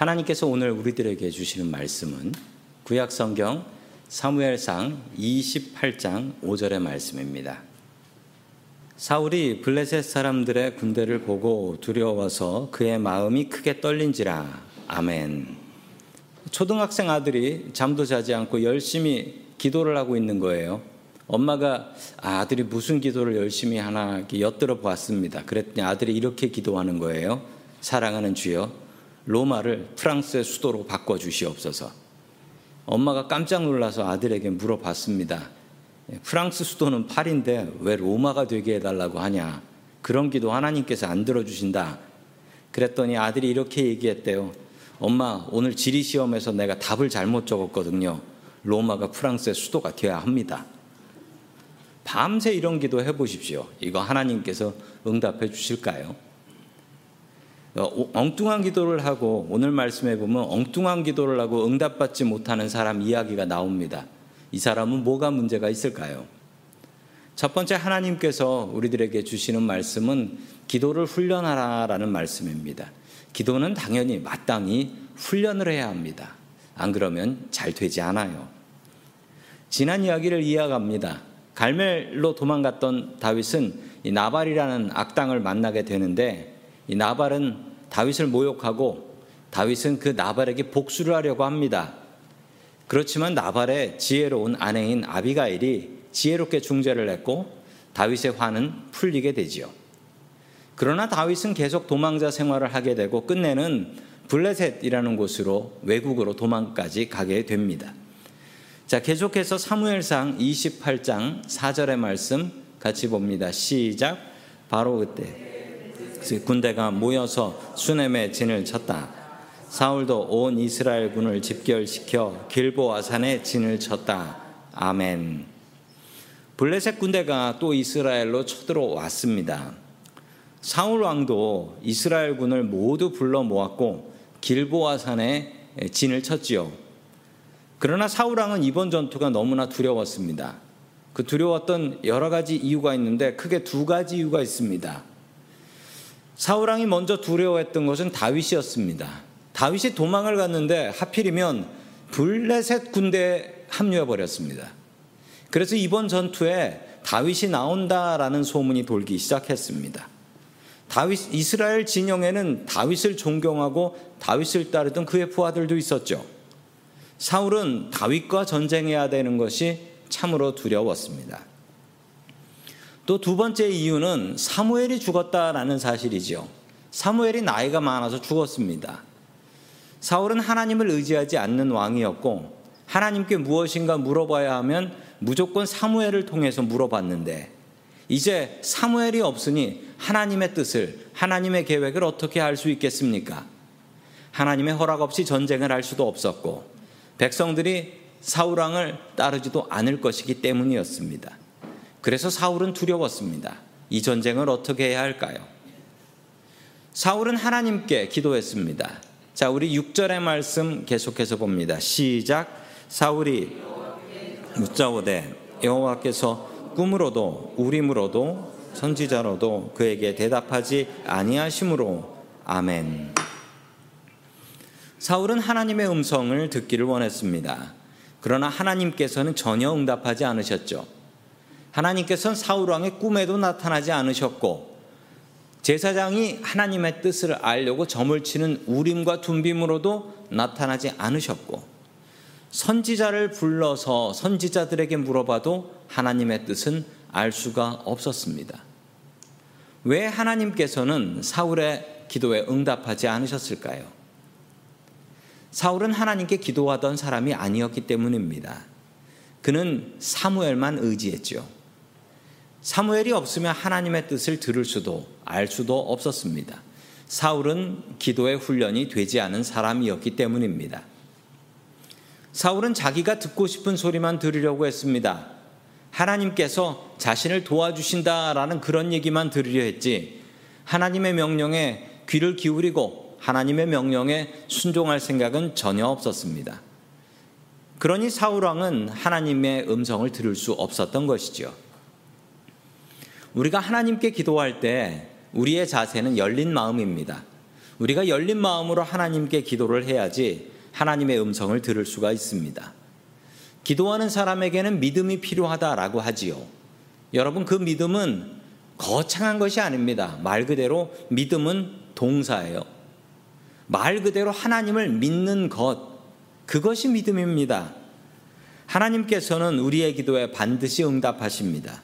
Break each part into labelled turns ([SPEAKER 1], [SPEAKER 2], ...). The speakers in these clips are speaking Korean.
[SPEAKER 1] 하나님께서 오늘 우리들에게 주시는 말씀은 구약 성경 사무엘상 28장 5절의 말씀입니다. 사울이 블레셋 사람들의 군대를 보고 두려워서 그의 마음이 크게 떨린지라. 아멘. 초등학생 아들이 잠도 자지 않고 열심히 기도를 하고 있는 거예요. 엄마가 아, 들이 무슨 기도를 열심히 하나 엿들어 보았습니다. 그랬더니 아들이 이렇게 기도하는 거예요. 사랑하는 주여, 로마를 프랑스의 수도로 바꿔 주시옵소서. 엄마가 깜짝 놀라서 아들에게 물어봤습니다. 프랑스 수도는 파리인데 왜 로마가 되게 해달라고 하냐? 그런 기도 하나님께서 안 들어주신다. 그랬더니 아들이 이렇게 얘기했대요. 엄마, 오늘 지리 시험에서 내가 답을 잘못 적었거든요. 로마가 프랑스의 수도가 되어야 합니다. 밤새 이런 기도 해보십시오. 이거 하나님께서 응답해 주실까요? 어, 엉뚱한 기도를 하고 오늘 말씀해 보면 엉뚱한 기도를 하고 응답받지 못하는 사람 이야기가 나옵니다. 이 사람은 뭐가 문제가 있을까요? 첫 번째 하나님께서 우리들에게 주시는 말씀은 기도를 훈련하라라는 말씀입니다. 기도는 당연히 마땅히 훈련을 해야 합니다. 안 그러면 잘 되지 않아요. 지난 이야기를 이어갑니다. 갈멜로 도망갔던 다윗은 이 나발이라는 악당을 만나게 되는데 이 나발은 다윗을 모욕하고 다윗은 그 나발에게 복수를 하려고 합니다. 그렇지만 나발의 지혜로운 아내인 아비가일이 지혜롭게 중재를 했고 다윗의 화는 풀리게 되지요. 그러나 다윗은 계속 도망자 생활을 하게 되고 끝내는 블레셋이라는 곳으로 외국으로 도망까지 가게 됩니다. 자, 계속해서 사무엘상 28장 4절의 말씀 같이 봅니다. 시작. 바로 그때 군대가 모여서 수넴의 진을 쳤다. 사울도 온 이스라엘 군을 집결시켜 길보아 산에 진을 쳤다. 아멘. 블레셋 군대가 또 이스라엘로 쳐들어왔습니다. 사울 왕도 이스라엘 군을 모두 불러 모았고 길보아 산에 진을 쳤지요. 그러나 사울 왕은 이번 전투가 너무나 두려웠습니다. 그 두려웠던 여러 가지 이유가 있는데 크게 두 가지 이유가 있습니다. 사울 왕이 먼저 두려워했던 것은 다윗이었습니다. 다윗이 도망을 갔는데 하필이면 블레셋 군대에 합류해 버렸습니다. 그래서 이번 전투에 다윗이 나온다라는 소문이 돌기 시작했습니다. 다윗 이스라엘 진영에는 다윗을 존경하고 다윗을 따르던 그의 부하들도 있었죠. 사울은 다윗과 전쟁해야 되는 것이 참으로 두려웠습니다. 또 두 번째 이유는 사무엘이 죽었다라는 사실이지요. 사무엘이 나이가 많아서 죽었습니다. 사울은 하나님을 의지하지 않는 왕이었고 하나님께 무엇인가 물어봐야 하면 무조건 사무엘을 통해서 물어봤는데 이제 사무엘이 없으니 하나님의 뜻을 하나님의 계획을 어떻게 할수 있겠습니까? 하나님의 허락 없이 전쟁을 할 수도 없었고 백성들이 사울 왕을 따르지도 않을 것이기 때문이었습니다. 그래서 사울은 두려웠습니다. 이 전쟁을 어떻게 해야 할까요? 사울은 하나님께 기도했습니다. 자, 우리 6절의 말씀 계속해서 봅니다. 시작. 사울이 묻자오되 여호와께서 꿈으로도 우림으로도 선지자로도 그에게 대답하지 아니하심으로 아멘. 사울은 하나님의 음성을 듣기를 원했습니다. 그러나 하나님께서는 전혀 응답하지 않으셨죠. 하나님께서는 사울 왕의 꿈에도 나타나지 않으셨고 제사장이 하나님의 뜻을 알려고 점을 치는 우림과 둠빔으로도 나타나지 않으셨고 선지자를 불러서 선지자들에게 물어봐도 하나님의 뜻은 알 수가 없었습니다. 왜 하나님께서는 사울의 기도에 응답하지 않으셨을까요? 사울은 하나님께 기도하던 사람이 아니었기 때문입니다. 그는 사무엘만 의지했죠. 사무엘이 없으면 하나님의 뜻을 들을 수도 알 수도 없었습니다. 사울은 기도의 훈련이 되지 않은 사람이었기 때문입니다. 사울은 자기가 듣고 싶은 소리만 들으려고 했습니다. 하나님께서 자신을 도와주신다라는 그런 얘기만 들으려 했지 하나님의 명령에 귀를 기울이고 하나님의 명령에 순종할 생각은 전혀 없었습니다. 그러니 사울왕은 하나님의 음성을 들을 수 없었던 것이죠. 우리가 하나님께 기도할 때 우리의 자세는 열린 마음입니다. 우리가 열린 마음으로 하나님께 기도를 해야지 하나님의 음성을 들을 수가 있습니다. 기도하는 사람에게는 믿음이 필요하다라고 하지요. 여러분, 그 믿음은 거창한 것이 아닙니다. 말 그대로 믿음은 동사예요. 말 그대로 하나님을 믿는 것, 그것이 믿음입니다. 하나님께서는 우리의 기도에 반드시 응답하십니다.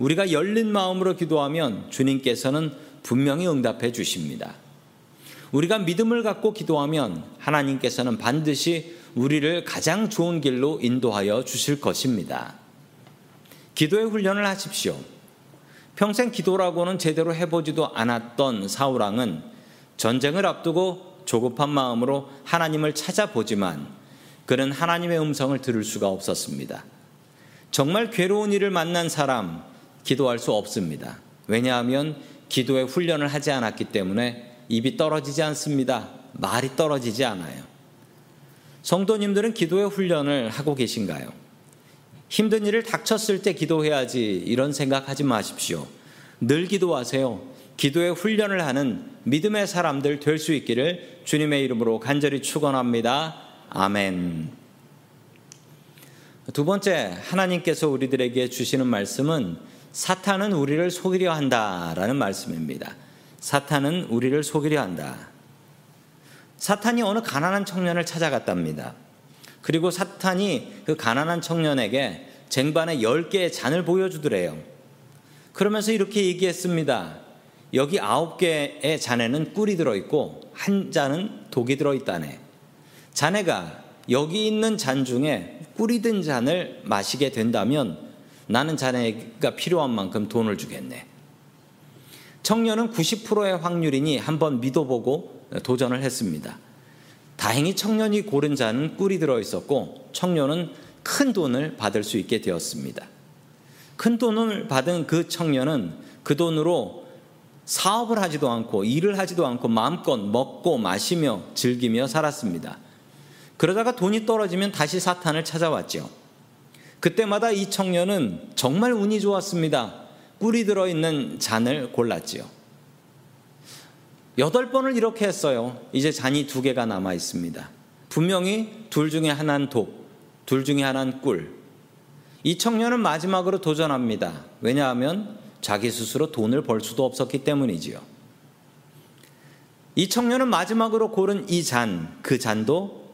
[SPEAKER 1] 우리가 열린 마음으로 기도하면 주님께서는 분명히 응답해 주십니다. 우리가 믿음을 갖고 기도하면 하나님께서는 반드시 우리를 가장 좋은 길로 인도하여 주실 것입니다. 기도의 훈련을 하십시오. 평생 기도라고는 제대로 해보지도 않았던 사우랑은 전쟁을 앞두고 조급한 마음으로 하나님을 찾아보지만 그는 하나님의 음성을 들을 수가 없었습니다. 정말 괴로운 일을 만난 사람 기도할 수 없습니다. 왜냐하면 기도의 훈련을 하지 않았기 때문에 입이 떨어지지 않습니다. 말이 떨어지지 않아요. 성도님들은 기도의 훈련을 하고 계신가요? 힘든 일을 닥쳤을 때 기도해야지 이런 생각하지 마십시오. 늘 기도하세요. 기도의 훈련을 하는 믿음의 사람들 될 수 있기를 주님의 이름으로 간절히 축원합니다. 아멘. 두 번째 하나님께서 우리들에게 주시는 말씀은 사탄은 우리를 속이려 한다라는 말씀입니다. 사탄은 우리를 속이려 한다. 사탄이 어느 가난한 청년을 찾아갔답니다. 그리고 사탄이 그 가난한 청년에게 쟁반에 10개의 잔을 보여주더래요. 그러면서 이렇게 얘기했습니다. 여기 9개의 잔에는 꿀이 들어있고 한 잔은 독이 들어있다네. 자네가 여기 있는 잔 중에 꿀이 든 잔을 마시게 된다면 나는 자네가 필요한 만큼 돈을 주겠네. 청년은 90%의 확률이니 한번 믿어보고 도전을 했습니다. 다행히 청년이 고른 잔은 꿀이 들어 있었고 청년은 큰 돈을 받을 수 있게 되었습니다. 큰 돈을 받은 그 청년은 그 돈으로 사업을 하지도 않고 일을 하지도 않고 마음껏 먹고 마시며 즐기며 살았습니다. 그러다가 돈이 떨어지면 다시 사탄을 찾아왔죠. 그때마다 이 청년은 정말 운이 좋았습니다. 꿀이 들어있는 잔을 골랐지요. 여덟 번을 이렇게 했어요. 이제 잔이 두 개가 남아 있습니다. 분명히 둘 중에 하나는 독, 둘 중에 하나는 꿀. 이 청년은 마지막으로 도전합니다. 왜냐하면 자기 스스로 돈을 벌 수도 없었기 때문이지요. 이 청년은 마지막으로 고른 이 잔, 그 잔도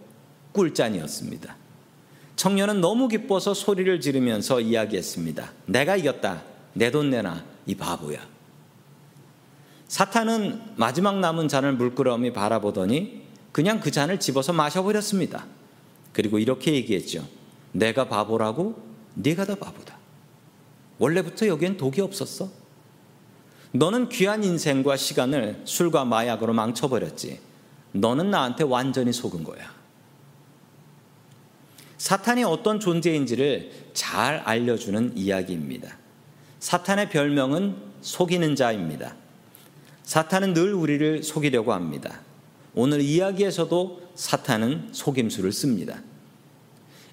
[SPEAKER 1] 꿀잔이었습니다. 청년은 너무 기뻐서 소리를 지르면서 이야기했습니다. 내가 이겼다. 내 돈 내놔. 이 바보야. 사탄은 마지막 남은 잔을 물끄러미 바라보더니 그냥 그 잔을 집어서 마셔버렸습니다. 그리고 이렇게 얘기했죠. 내가 바보라고? 네가 더 바보다. 원래부터 여기엔 독이 없었어. 너는 귀한 인생과 시간을 술과 마약으로 망쳐버렸지. 너는 나한테 완전히 속은 거야. 사탄이 어떤 존재인지를 잘 알려주는 이야기입니다. 사탄의 별명은 속이는 자입니다. 사탄은 늘 우리를 속이려고 합니다. 오늘 이야기에서도 사탄은 속임수를 씁니다.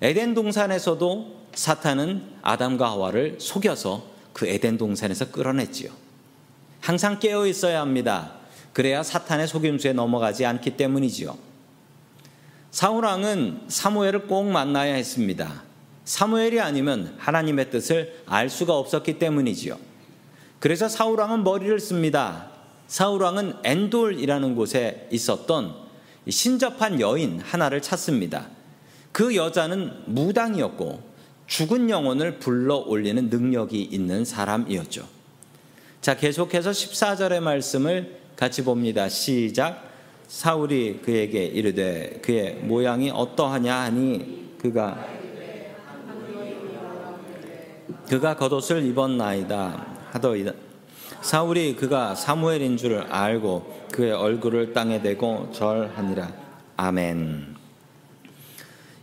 [SPEAKER 1] 에덴 동산에서도 사탄은 아담과 하와를 속여서 그 에덴 동산에서 끌어냈지요. 항상 깨어 있어야 합니다. 그래야 사탄의 속임수에 넘어가지 않기 때문이지요. 사울왕은 사무엘을 꼭 만나야 했습니다. 사무엘이 아니면 하나님의 뜻을 알 수가 없었기 때문이지요. 그래서 사울왕은 머리를 씁니다. 사울왕은 엔돌이라는 곳에 있었던 신접한 여인 하나를 찾습니다. 그 여자는 무당이었고 죽은 영혼을 불러 올리는 능력이 있는 사람이었죠. 자, 계속해서 14절의 말씀을 같이 봅니다. 시작. 사울이 그에게 이르되 그의 모양이 어떠하냐 하니 그가 그가 겉옷을 입었나이다 하더이다. 사울이 그가 사무엘인 줄 알고 그의 얼굴을 땅에 대고 절하니라. 아멘.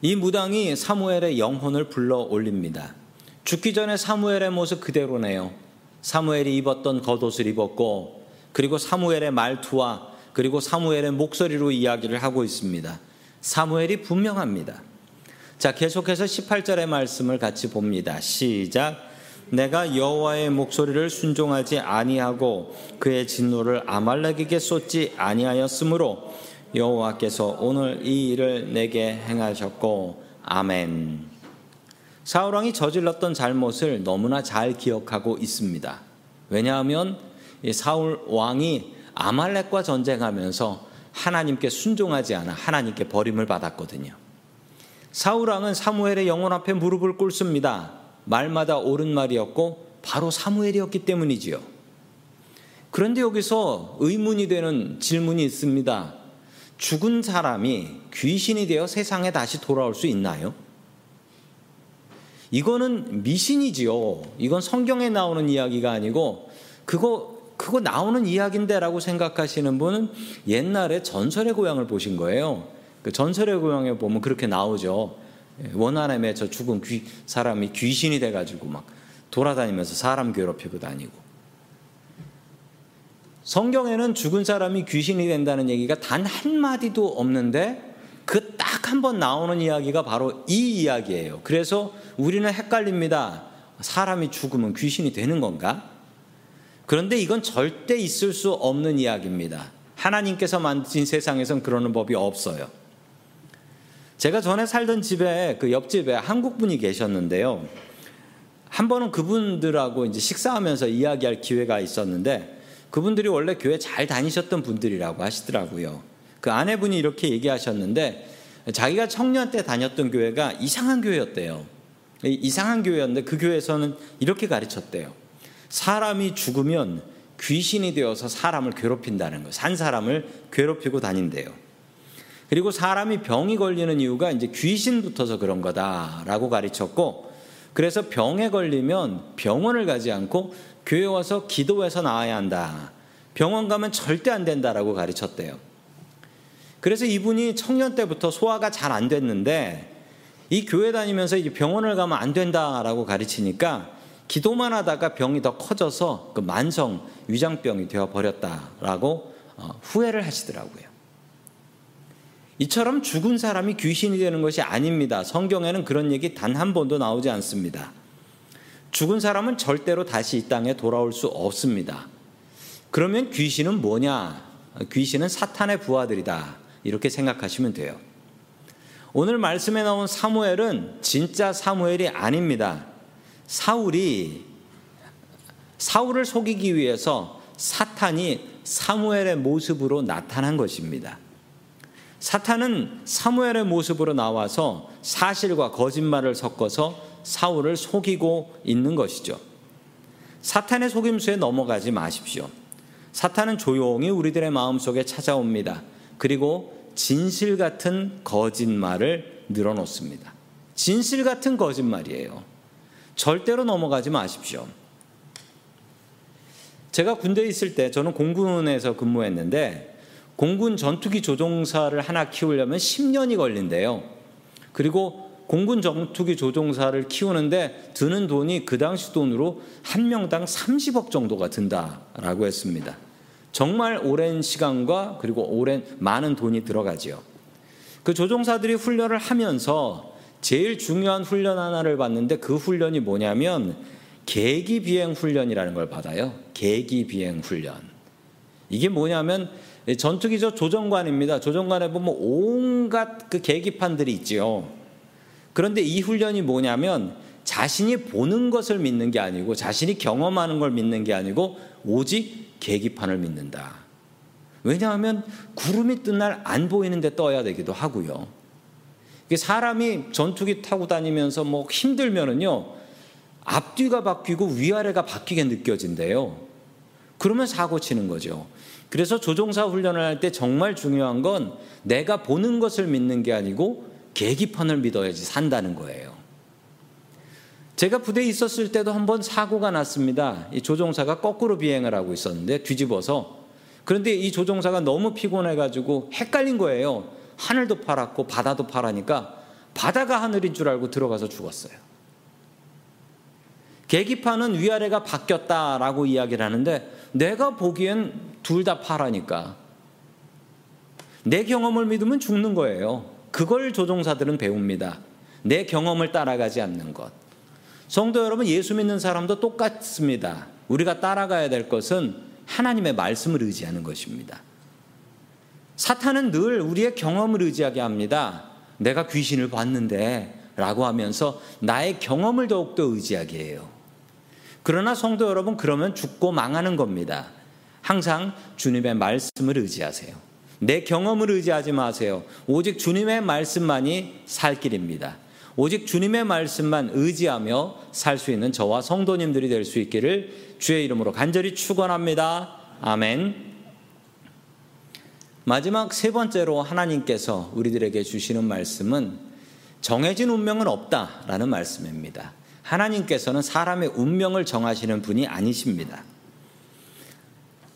[SPEAKER 1] 이 무당이 사무엘의 영혼을 불러 올립니다. 죽기 전에 사무엘의 모습 그대로네요. 사무엘이 입었던 겉옷을 입었고 그리고 사무엘의 말투와 그리고 사무엘의 목소리로 이야기를 하고 있습니다. 사무엘이 분명합니다. 자, 계속해서 18절의 말씀을 같이 봅니다. 시작. 내가 여호와의 목소리를 순종하지 아니하고 그의 진노를 아말렉에게 쏟지 아니하였으므로 여호와께서 오늘 이 일을 내게 행하셨고 아멘. 사울 왕이 저질렀던 잘못을 너무나 잘 기억하고 있습니다. 왜냐하면 사울 왕이 아말렉과 전쟁하면서 하나님께 순종하지 않아 하나님께 버림을 받았거든요. 사울 왕은 사무엘의 영혼 앞에 무릎을 꿇습니다. 말마다 옳은 말이었고 바로 사무엘이었기 때문이지요. 그런데 여기서 의문이 되는 질문이 있습니다. 죽은 사람이 귀신이 되어 세상에 다시 돌아올 수 있나요? 이거는 미신이지요. 이건 성경에 나오는 이야기가 아니고 그거 그거 나오는 이야기인데라고 생각하시는 분은 옛날에 전설의 고향을 보신 거예요. 그 전설의 고향에 보면 그렇게 나오죠. 예, 원한에 맺혀 죽은 귀, 사람이 귀신이 돼가지고 막 돌아다니면서 사람 괴롭히고 다니고. 성경에는 죽은 사람이 귀신이 된다는 얘기가 단 한마디도 없는데 그 딱 한 번 나오는 이야기가 바로 이 이야기예요. 그래서 우리는 헷갈립니다. 사람이 죽으면 귀신이 되는 건가? 그런데 이건 절대 있을 수 없는 이야기입니다. 하나님께서 만드신 세상에선 그러는 법이 없어요. 제가 전에 살던 집에 그 옆집에 한국 분이 계셨는데요. 한 번은 그분들하고 이제 식사하면서 이야기할 기회가 있었는데 그분들이 원래 교회 잘 다니셨던 분들이라고 하시더라고요. 그 아내분이 이렇게 얘기하셨는데 자기가 청년 때 다녔던 교회가 이상한 교회였대요. 이상한 교회였는데 그 교회에서는 이렇게 가르쳤대요. 사람이 죽으면 귀신이 되어서 사람을 괴롭힌다는 거. 산 사람을 괴롭히고 다닌대요. 그리고 사람이 병이 걸리는 이유가 이제 귀신 붙어서 그런 거다라고 가르쳤고 그래서 병에 걸리면 병원을 가지 않고 교회 와서 기도해서 나와야 한다. 병원 가면 절대 안 된다라고 가르쳤대요. 그래서 이분이 청년 때부터 소화가 잘 안 됐는데 이 교회 다니면서 이제 병원을 가면 안 된다라고 가르치니까 기도만 하다가 병이 더 커져서 그 만성 위장병이 되어 버렸다라고 어, 후회를 하시더라고요. 이처럼 죽은 사람이 귀신이 되는 것이 아닙니다. 성경에는 그런 얘기 단 한 번도 나오지 않습니다. 죽은 사람은 절대로 다시 이 땅에 돌아올 수 없습니다. 그러면 귀신은 뭐냐? 귀신은 사탄의 부하들이다. 이렇게 생각하시면 돼요. 오늘 말씀에 나온 사무엘은 진짜 사무엘이 아닙니다. 사울이 사울을 속이기 위해서 사탄이 사무엘의 모습으로 나타난 것입니다. 사탄은 사무엘의 모습으로 나와서 사실과 거짓말을 섞어서 사울을 속이고 있는 것이죠. 사탄의 속임수에 넘어가지 마십시오. 사탄은 조용히 우리들의 마음속에 찾아옵니다. 그리고 진실 같은 거짓말을 늘어놓습니다. 진실 같은 거짓말이에요. 절대로 넘어가지 마십시오. 제가 군대에 있을 때 저는 공군에서 근무했는데 공군 전투기 조종사를 하나 키우려면 10년이 걸린대요. 그리고 공군 전투기 조종사를 키우는데 드는 돈이 그 당시 돈으로 한 명당 30억 정도가 든다라고 했습니다. 정말 오랜 시간과 그리고 오랜 많은 돈이 들어가지요. 그 조종사들이 훈련을 하면서 제일 중요한 훈련 하나를 받는데 그 훈련이 뭐냐면 계기 비행 훈련이라는 걸 받아요. 계기 비행 훈련. 이게 뭐냐면 전투기저 조정관입니다. 조정관에 보면 온갖 그 계기판들이 있지요. 그런데 이 훈련이 뭐냐면 자신이 보는 것을 믿는 게 아니고 자신이 경험하는 걸 믿는 게 아니고 오직 계기판을 믿는다. 왜냐하면 구름이 뜬 날 안 보이는데 떠야 되기도 하고요. 사람이 전투기 타고 다니면서 뭐 힘들면은요, 앞뒤가 바뀌고 위아래가 바뀌게 느껴진대요. 그러면 사고 치는 거죠. 그래서 조종사 훈련을 할 때 정말 중요한 건 내가 보는 것을 믿는 게 아니고 계기판을 믿어야지 산다는 거예요. 제가 부대에 있었을 때도 한번 사고가 났습니다. 이 조종사가 거꾸로 비행을 하고 있었는데 뒤집어서 그런데 이 조종사가 너무 피곤해가지고 헷갈린 거예요. 하늘도 파랗고 바다도 파라니까 바다가 하늘인 줄 알고 들어가서 죽었어요. 계기판은 위아래가 바뀌었다라고 이야기를 하는데 내가 보기엔 둘 다 파라니까 내 경험을 믿으면 죽는 거예요. 그걸 조종사들은 배웁니다. 내 경험을 따라가지 않는 것. 성도 여러분, 예수 믿는 사람도 똑같습니다. 우리가 따라가야 될 것은 하나님의 말씀을 의지하는 것입니다. 사탄은 늘 우리의 경험을 의지하게 합니다. 내가 귀신을 봤는데 라고 하면서 나의 경험을 더욱더 의지하게 해요. 그러나 성도 여러분, 그러면 죽고 망하는 겁니다. 항상 주님의 말씀을 의지하세요. 내 경험을 의지하지 마세요. 오직 주님의 말씀만이 살 길입니다. 오직 주님의 말씀만 의지하며 살 수 있는 저와 성도님들이 될 수 있기를 주의 이름으로 간절히 축원합니다. 아멘. 마지막 세 번째로 하나님께서 우리들에게 주시는 말씀은 정해진 운명은 없다라는 말씀입니다. 하나님께서는 사람의 운명을 정하시는 분이 아니십니다.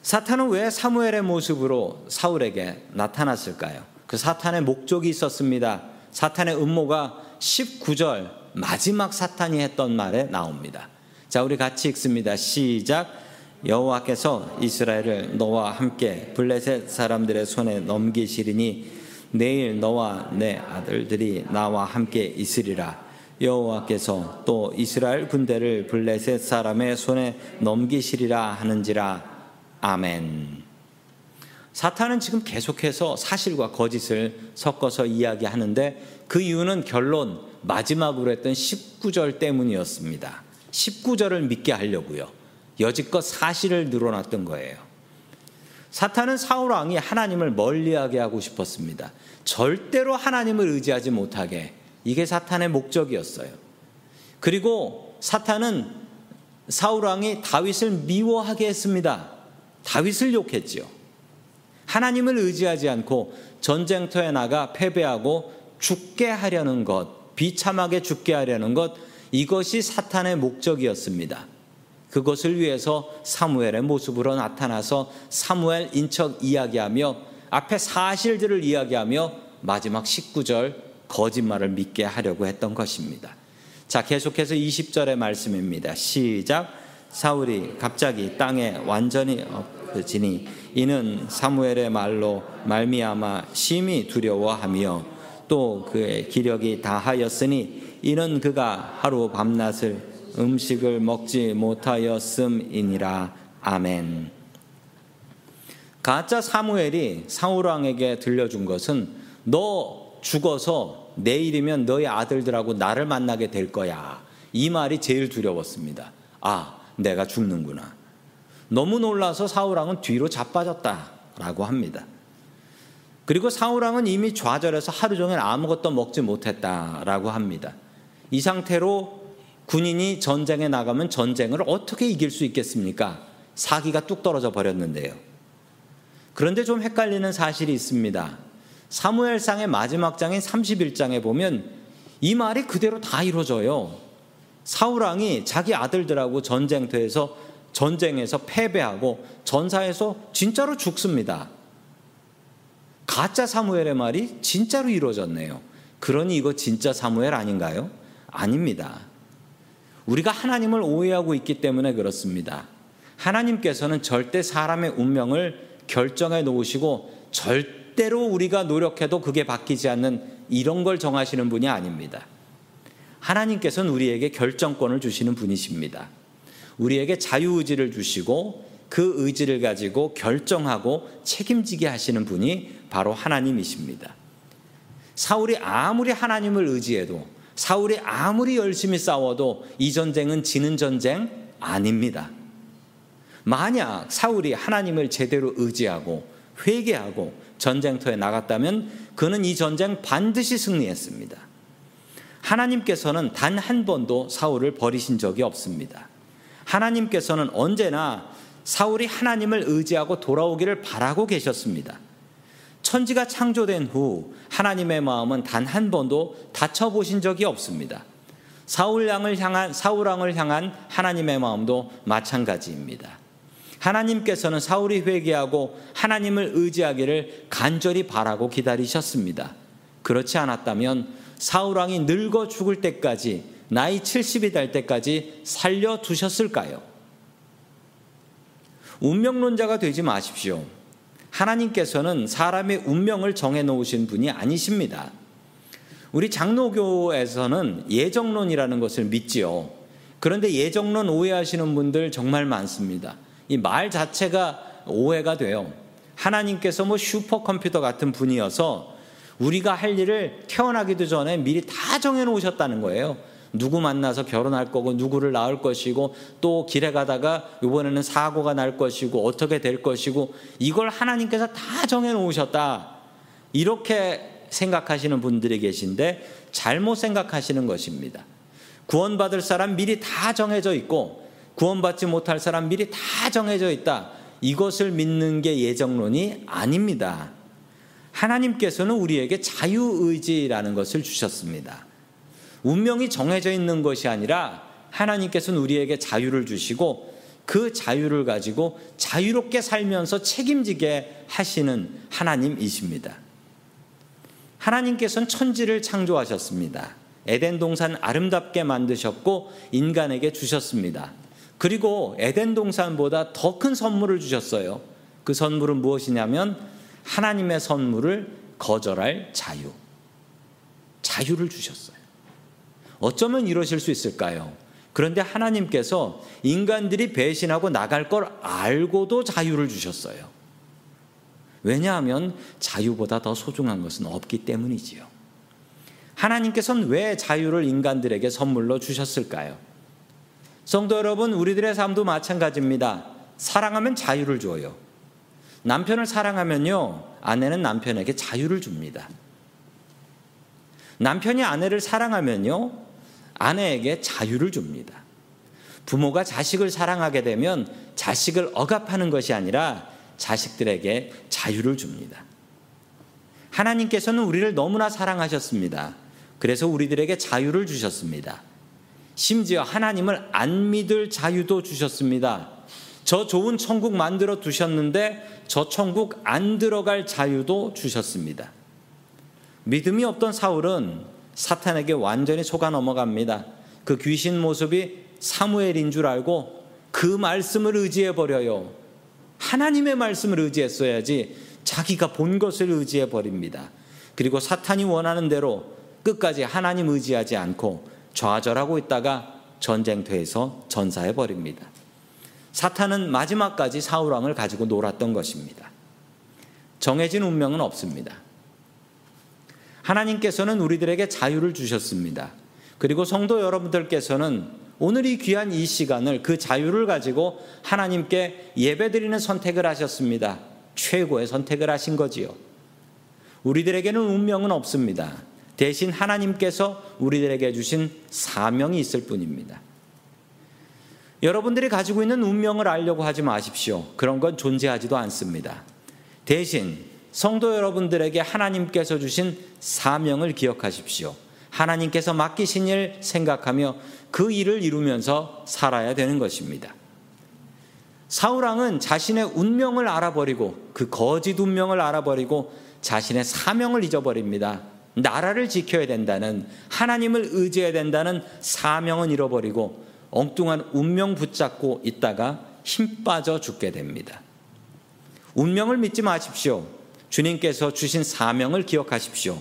[SPEAKER 1] 사탄은 왜 사무엘의 모습으로 사울에게 나타났을까요? 그 사탄의 목적이 있었습니다. 사탄의 음모가 19절 마지막 사탄이 했던 말에 나옵니다. 자, 우리 같이 읽습니다. 시작. 여호와께서 이스라엘을 너와 함께 블레셋 사람들의 손에 넘기시리니 내일 너와 내 아들들이 나와 함께 있으리라. 여호와께서 또 이스라엘 군대를 블레셋 사람의 손에 넘기시리라 하는지라. 아멘. 사탄은 지금 계속해서 사실과 거짓을 섞어서 이야기하는데 그 이유는 결론 마지막으로 했던 19절 때문이었습니다. 19절을 믿게 하려고요. 여지껏 사실을 늘어놨던 거예요. 사탄은 사울 왕이 하나님을 멀리하게 하고 싶었습니다. 절대로 하나님을 의지하지 못하게 이게 사탄의 목적이었어요. 그리고 사탄은 사울 왕이 다윗을 미워하게 했습니다. 다윗을 욕했지요. 하나님을 의지하지 않고 전쟁터에 나가 패배하고 죽게 하려는 것, 비참하게 죽게 하려는 것, 이것이 사탄의 목적이었습니다. 그것을 위해서 사무엘의 모습으로 나타나서 사무엘 인척 이야기하며 앞에 사실들을 이야기하며 마지막 19절 거짓말을 믿게 하려고 했던 것입니다. 자, 계속해서 20절의 말씀입니다. 시작. 사울이 갑자기 땅에 완전히 엎어지니 이는 사무엘의 말로 말미암아 심히 두려워하며 또 그의 기력이 다하였으니 이는 그가 하루 밤낮을 음식을 먹지 못하였음이니라 아멘. 가짜 사무엘이 사울 왕에게 들려준 것은 너 죽어서 내일이면 너의 아들들하고 나를 만나게 될 거야. 이 말이 제일 두려웠습니다. 아, 내가 죽는구나. 너무 놀라서 사울왕은 뒤로 자빠졌다라고 합니다. 그리고 사울왕은 이미 좌절해서 하루 종일 아무것도 먹지 못했다라고 합니다. 이 상태로 군인이 전쟁에 나가면 전쟁을 어떻게 이길 수 있겠습니까? 사기가 뚝 떨어져 버렸는데요. 그런데 좀 헷갈리는 사실이 있습니다. 사무엘상의 마지막 장인 31장에 보면 이 말이 그대로 다 이루어져요. 사울왕이 자기 아들들하고 전쟁터에서 전쟁에서 패배하고 전사에서 진짜로 죽습니다. 가짜 사무엘의 말이 진짜로 이루어졌네요. 그러니 이거 진짜 사무엘 아닌가요? 아닙니다. 우리가 하나님을 오해하고 있기 때문에 그렇습니다. 하나님께서는 절대 사람의 운명을 결정해 놓으시고 절대로 우리가 노력해도 그게 바뀌지 않는 이런 걸 정하시는 분이 아닙니다. 하나님께서는 우리에게 결정권을 주시는 분이십니다. 우리에게 자유의지를 주시고 그 의지를 가지고 결정하고 책임지게 하시는 분이 바로 하나님이십니다. 사울이 아무리 하나님을 의지해도 사울이 아무리 열심히 싸워도 이 전쟁은 지는 전쟁 아닙니다. 만약 사울이 하나님을 제대로 의지하고 회개하고 전쟁터에 나갔다면 그는 이 전쟁 반드시 승리했습니다. 하나님께서는 단 한 번도 사울을 버리신 적이 없습니다. 하나님께서는 언제나 사울이 하나님을 의지하고 돌아오기를 바라고 계셨습니다. 천지가 창조된 후 하나님의 마음은 단 한 번도 다쳐 보신 적이 없습니다. 사울 왕을 향한 사울 왕을 향한 하나님의 마음도 마찬가지입니다. 하나님께서는 사울이 회개하고 하나님을 의지하기를 간절히 바라고 기다리셨습니다. 그렇지 않았다면 사울 왕이 늙어 죽을 때까지 나이 70이 될 때까지 살려 두셨을까요? 운명론자가 되지 마십시오. 하나님께서는 사람의 운명을 정해 놓으신 분이 아니십니다. 우리 장로교에서는 예정론이라는 것을 믿지요. 그런데 예정론 오해하시는 분들 정말 많습니다. 이 말 자체가 오해가 돼요. 하나님께서 뭐 슈퍼컴퓨터 같은 분이어서 우리가 할 일을 태어나기도 전에 미리 다 정해 놓으셨다는 거예요. 누구 만나서 결혼할 거고 누구를 낳을 것이고 또 길에 가다가 이번에는 사고가 날 것이고 어떻게 될 것이고 이걸 하나님께서 다 정해 놓으셨다. 이렇게 생각하시는 분들이 계신데 잘못 생각하시는 것입니다. 구원받을 사람 미리 다 정해져 있고 구원받지 못할 사람 미리 다 정해져 있다. 이것을 믿는 게 예정론이 아닙니다. 하나님께서는 우리에게 자유의지라는 것을 주셨습니다. 운명이 정해져 있는 것이 아니라 하나님께서는 우리에게 자유를 주시고 그 자유를 가지고 자유롭게 살면서 책임지게 하시는 하나님이십니다. 하나님께서는 천지를 창조하셨습니다. 에덴 동산 아름답게 만드셨고 인간에게 주셨습니다. 그리고 에덴 동산보다 더 큰 선물을 주셨어요. 그 선물은 무엇이냐면 하나님의 선물을 거절할 자유. 자유를 주셨어요. 어쩌면 이러실 수 있을까요? 그런데 하나님께서 인간들이 배신하고 나갈 걸 알고도 자유를 주셨어요. 왜냐하면 자유보다 더 소중한 것은 없기 때문이지요. 하나님께서는 왜 자유를 인간들에게 선물로 주셨을까요? 성도 여러분, 우리들의 삶도 마찬가지입니다. 사랑하면 자유를 줘요. 남편을 사랑하면요, 아내는 남편에게 자유를 줍니다. 남편이 아내를 사랑하면요, 아내에게 자유를 줍니다. 부모가 자식을 사랑하게 되면 자식을 억압하는 것이 아니라 자식들에게 자유를 줍니다. 하나님께서는 우리를 너무나 사랑하셨습니다. 그래서 우리들에게 자유를 주셨습니다. 심지어 하나님을 안 믿을 자유도 주셨습니다. 저 좋은 천국 만들어 두셨는데 저 천국 안 들어갈 자유도 주셨습니다. 믿음이 없던 사울은 사탄에게 완전히 속아 넘어갑니다. 그 귀신 모습이 사무엘인 줄 알고 그 말씀을 의지해 버려요. 하나님의 말씀을 의지했어야지 자기가 본 것을 의지해 버립니다. 그리고 사탄이 원하는 대로 끝까지 하나님 의지하지 않고 좌절하고 있다가 전쟁터에서 전사해 버립니다. 사탄은 마지막까지 사울왕을 가지고 놀았던 것입니다. 정해진 운명은 없습니다. 하나님께서는 우리들에게 자유를 주셨습니다. 그리고 성도 여러분들께서는 오늘 이 귀한 이 시간을 그 자유를 가지고 하나님께 예배드리는 선택을 하셨습니다. 최고의 선택을 하신 거지요. 우리들에게는 운명은 없습니다. 대신 하나님께서 우리들에게 주신 사명이 있을 뿐입니다. 여러분들이 가지고 있는 운명을 알려고 하지 마십시오. 그런 건 존재하지도 않습니다. 대신 성도 여러분들에게 하나님께서 주신 사명을 기억하십시오. 하나님께서 맡기신 일 생각하며 그 일을 이루면서 살아야 되는 것입니다. 사울왕은 자신의 운명을 알아버리고 그 거짓 운명을 알아버리고 자신의 사명을 잊어버립니다. 나라를 지켜야 된다는 하나님을 의지해야 된다는 사명은 잃어버리고 엉뚱한 운명 붙잡고 있다가 힘 빠져 죽게 됩니다. 운명을 믿지 마십시오. 주님께서 주신 사명을 기억하십시오.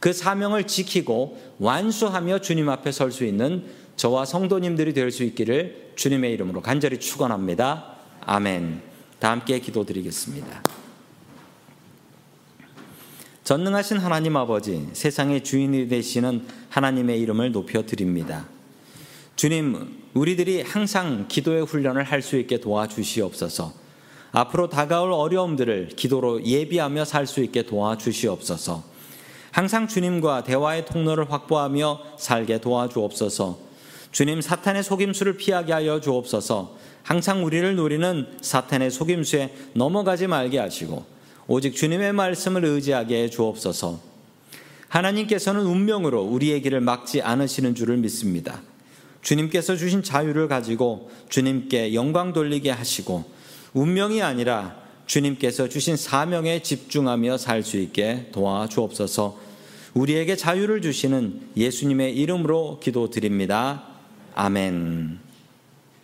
[SPEAKER 1] 그 사명을 지키고 완수하며 주님 앞에 설 수 있는 저와 성도님들이 될 수 있기를 주님의 이름으로 간절히 축원합니다. 아멘. 다 함께 기도드리겠습니다. 전능하신 하나님 아버지, 세상의 주인이 되시는 하나님의 이름을 높여 드립니다. 주님, 우리들이 항상 기도의 훈련을 할 수 있게 도와주시옵소서. 앞으로 다가올 어려움들을 기도로 예비하며 살 수 있게 도와주시옵소서. 항상 주님과 대화의 통로를 확보하며 살게 도와주옵소서. 주님 사탄의 속임수를 피하게 하여 주옵소서. 항상 우리를 노리는 사탄의 속임수에 넘어가지 말게 하시고 오직 주님의 말씀을 의지하게 해 주옵소서. 하나님께서는 운명으로 우리의 길을 막지 않으시는 줄을 믿습니다. 주님께서 주신 자유를 가지고 주님께 영광 돌리게 하시고 운명이 아니라 주님께서 주신 사명에 집중하며 살 수 있게 도와주옵소서. 우리에게 자유를 주시는 예수님의 이름으로 기도드립니다. 아멘.